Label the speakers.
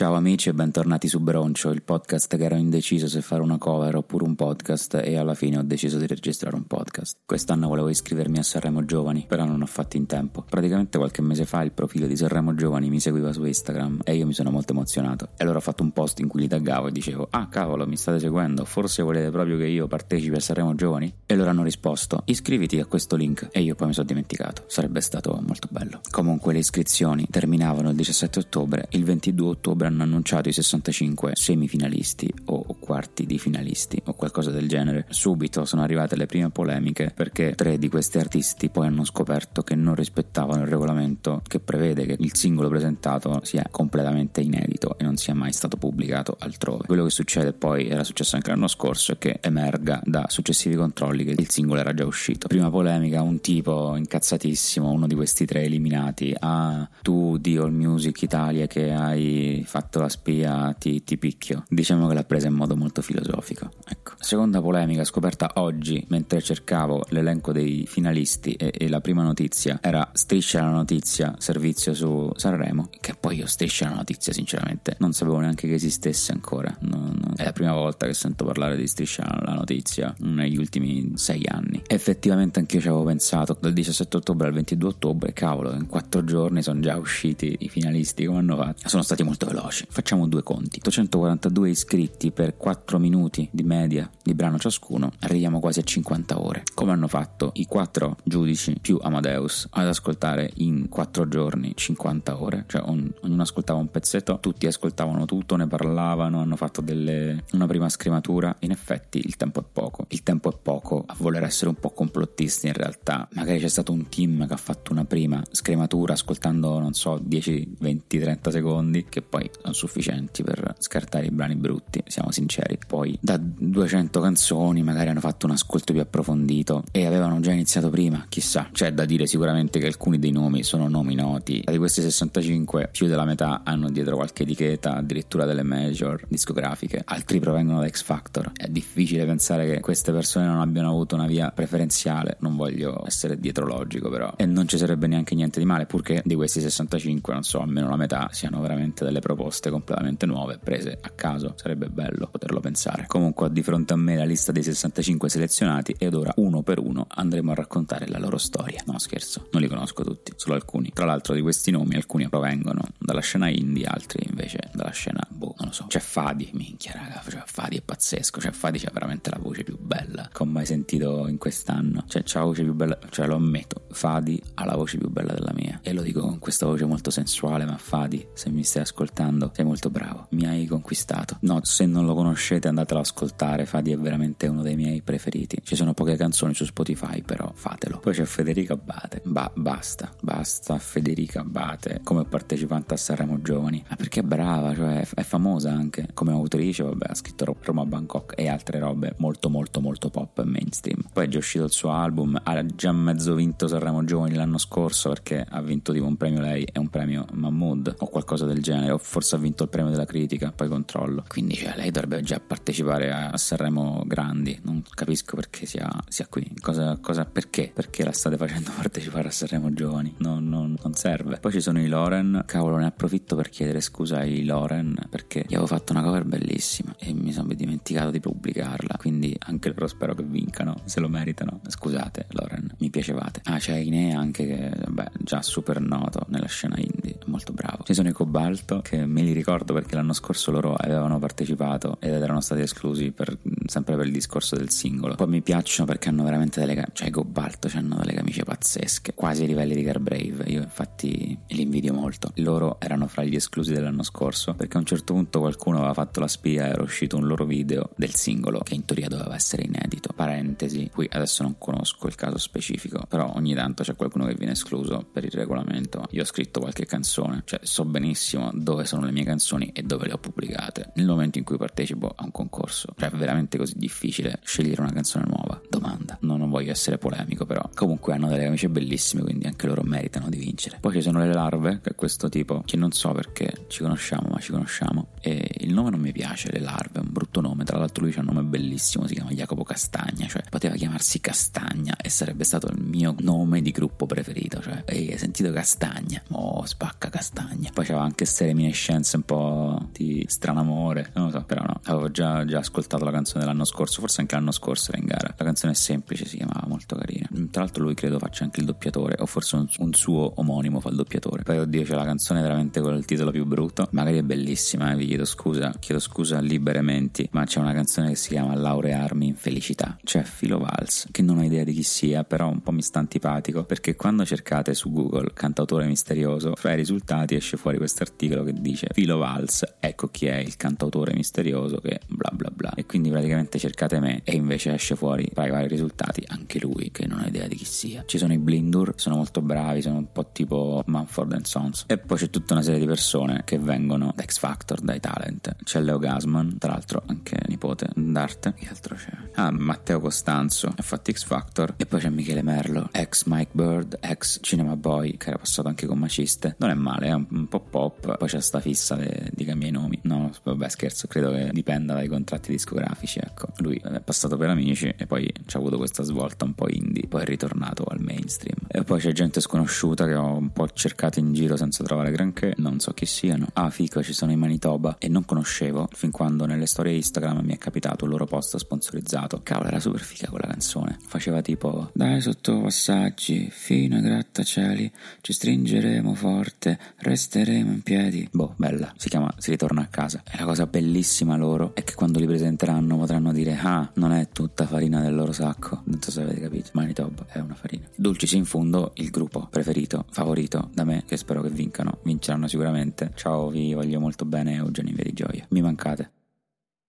Speaker 1: Ciao amici e bentornati su Broncio, il podcast che ero indeciso se fare una cover oppure un podcast e alla fine ho deciso di registrare un podcast. Quest'anno volevo iscrivermi a Sanremo Giovani, però non ho fatto in tempo. Praticamente qualche mese fa il profilo di Sanremo Giovani mi seguiva su Instagram e io mi sono molto emozionato. E allora ho fatto un post in cui li taggavo e dicevo "Ah, cavolo, mi state seguendo, forse volete proprio che io partecipi a Sanremo Giovani?" E loro hanno risposto "Iscriviti a questo link" e io poi mi sono dimenticato. Sarebbe stato molto bello. Comunque le iscrizioni terminavano il 17 ottobre, il 22 ottobre hanno annunciato i 65 semifinalisti o quarti di finalisti o qualcosa del genere. Subito sono arrivate le prime polemiche perché tre di questi artisti poi hanno scoperto che non rispettavano il regolamento che prevede che il singolo presentato sia completamente inedito e non sia mai stato pubblicato altrove. Quello che succede poi, era successo anche l'anno scorso, è che emerga da successivi controlli che il singolo era già uscito. Prima polemica, un tipo incazzatissimo, uno di questi tre eliminati, ah tu di All Music Italia che hai fatto la spia ti, ti picchio. Diciamo che l'ha presa in modo molto filosofico. Seconda polemica scoperta oggi mentre cercavo l'elenco dei finalisti e, e la prima notizia era Striscia la notizia, servizio su Sanremo, che poi io Striscia la notizia sinceramente non sapevo neanche che esistesse ancora. Non, non, è la prima volta che sento parlare di Striscia la notizia negli ultimi sei anni. Effettivamente anch'io ci avevo pensato, dal 17 ottobre al 22 ottobre, cavolo, in quattro giorni sono già usciti i finalisti, come hanno fatto? Sono stati molto veloci. Facciamo due conti. 842 iscritti per 4 minuti di media di brano ciascuno, arriviamo quasi a 50 ore. Come hanno fatto i quattro giudici più Amadeus ad ascoltare in 4 giorni 50 ore? Cioè on, ognuno ascoltava un pezzetto, tutti ascoltavano tutto, ne parlavano, hanno fatto delle, una prima scrimatura. In effetti il tempo è poco. Il tempo è poco a voler essere un po' complottisti in realtà. Magari c'è stato un team che ha fatto una prima scrematura ascoltando, non so, 10, 20, 30 secondi, che poi sono sufficienti per scartare i brani brutti, siamo sinceri. Poi da 200 canzoni magari hanno fatto un ascolto più approfondito e avevano già iniziato prima, chissà. C'è da dire sicuramente che alcuni dei nomi sono nomi noti. Di questi 65 più della metà hanno dietro qualche etichetta, addirittura delle major discografiche, altri provengono da X Factor. È difficile pensare che queste persone non abbiano avuto una via preferenziale, non voglio essere dietrologico però. E non ci sarebbe neanche niente di male, purché di questi 65, non so, almeno la metà siano veramente delle proposte completamente nuove, prese a caso. Sarebbe bello poterlo pensare. Comunque di fronte a me la lista dei 65 selezionati ed ora uno per uno andremo a raccontare la loro storia. No scherzo, non li conosco tutti, solo alcuni. Tra l'altro di questi nomi alcuni provengono dalla scena indie, altri invece dalla scena, boh, non lo so. C'è Fadi, minchia raga, cioè, Fadi è pazzesco, cioè Fadi c'ha veramente la voce più bella che ho mai sentito in quest'anno. Cioè c'ha la voce più bella, cioè lo ammetto, Fadi ha la voce più bella della mia. E lo dico con questa voce molto sensuale, ma Fadi, se mi stai ascoltando, sei molto bravo, mi hai conquistato. No, se non lo conoscete andatelo ad ascoltare, Fadi è veramente uno dei miei preferiti. Ci sono poche canzoni su Spotify, però fatelo. Poi c'è Federica Abate. Ba- basta, basta Federica Abate come partecipante a Sanremo Giovani. Ma perché è brava, cioè è famosa anche come autrice, vabbè, ha scritto Roma Bangkok e altre robe molto molto molto pop e mainstream. Poi è già uscito il suo album, ha già mezzo vinto Sanremo Giovani l'anno scorso perché ha vinto tipo un premio lei e un premio Mahmood o qualcosa del genere, o forse ha vinto il premio della critica, poi controllo. Quindi cioè, lei dovrebbe già partecipare a Sanremo Grandi, non capisco perché sia, sia qui, cosa, cosa, perché? Perché la state facendo partecipare a Sanremo Giovani? Non, non, non serve. Poi ci sono i Loren, cavolo ne approfitto per chiedere scusa ai Loren perché gli avevo fatto una cover bellissima e mi sono dimenticato di pubblicarla, quindi anche loro spero che vincano, se lo meritano. Scusate Loren, mi piacevate. Ah, c'è Inea anche che, vabbè, già super noto nella scena indie, molto bravo. Ci sono i Cobalto che me li ricordo perché l'anno scorso loro avevano partecipato ed erano stati esclusi per, sempre per il discorso del singolo. Poi mi piacciono perché hanno veramente delle camicie, cioè i Cobalto hanno delle camicie pazzesche, quasi ai livelli di Garbrave. Io infatti li invidio molto. Loro erano fra gli esclusi dell'anno scorso perché a un certo punto qualcuno aveva fatto la spia e era uscito un loro video del singolo che in teoria doveva essere inedito. Parentesi, qui adesso non conosco il caso specifico, però ogni tanto c'è qualcuno che viene escluso per il regolamento. Io ho scritto qualche canzone, cioè so benissimo dove sono le mie canzoni e dove le ho pubblicate. Nel momento in cui partecipo a un concorso, cioè è veramente così difficile scegliere una canzone nuova? Domanda. No, non voglio essere polemico, però comunque hanno delle camicie bellissime, quindi anche loro meritano di vincere. Poi ci sono le larve, che è questo tipo, che non so perché ci conosciamo, ma ci conosciamo e il nome non mi piace, le larve, è un brutto nome, tra l'altro lui ha un nome bellissimo, si chiama Jacopo Castagna, cioè poteva chiamarsi Castagna e sarebbe stato il mio nome di gruppo preferito, cioè ehi, hai sentito Castagna? Oh, spacca Castagna. Poi c'aveva anche queste reminiscenze un po' di stranamore, non lo so, però no, avevo già, già ascoltato la canzone dell'anno scorso, forse anche l'anno scorso era in gara. La canzone è semplice, si chiamava molto carina. Tra l'altro lui credo faccia anche il doppiatore, o forse un, un suo omonimo fa il doppiatore. Poi oddio c'è la canzone veramente con il titolo più brutto, magari è bellissima, eh, vi chiedo scusa, chiedo scusa liberamente, ma c'è una canzone che si chiama Laurearmi in felicità. C'è Filo Vals, che non ho idea di chi sia, però un po' mi sta antipatico, perché quando cercate su Google cantautore misterioso, fra i risultati esce fuori questo articolo che dice Filo Vals, ecco chi è il cantautore misterioso che bla bla. E quindi praticamente cercate me e invece esce fuori tra i vari risultati anche lui, che non ho idea di chi sia. Ci sono i Blindur, sono molto bravi, sono un po' tipo Manford Sons. E poi c'è tutta una serie di persone che vengono da X Factor, dai talent. C'è Leo Gasman, tra l'altro anche nipote d'arte. Che altro c'è? Ah, Matteo Costanzo, ha fatto X Factor. E poi c'è Michele Merlo, ex Mike Bird, ex Cinema Boy, che era passato anche con Maciste. Non è male, è un, po' pop. Poi c'è sta fissa di cambiare i nomi. No, vabbè, scherzo, credo che dipenda dai contratti discografici. Ecco, lui è passato per amici e poi c'ha avuto questa svolta un po' indie. Poi è ritornato al mainstream. E poi c'è gente sconosciuta che ho un po' cercato in giro senza trovare granché. Non so chi siano. Ah, fico, ci sono i Manitoba e non conoscevo fin quando nelle storie Instagram mi è capitato il loro post sponsorizzato. Cavolo, era super figa quella canzone. Faceva tipo: Dai sotto passaggi, fino ai grattacieli, ci stringeremo forte, resteremo in piedi. Boh, bella. Si chiama Si ritorna a casa. E la cosa bellissima loro è che quando li presenteranno potranno dire: Ah, non è tutta farina del loro sacco. Non so se avete capito. Manitoba è una farina. Dulcis in fondo, il gruppo preferito, favorito da me, che spero che vincano. Vinceranno sicuramente. Ciao, vi voglio molto bene, Eugenio in via di gioia. Mi mancate.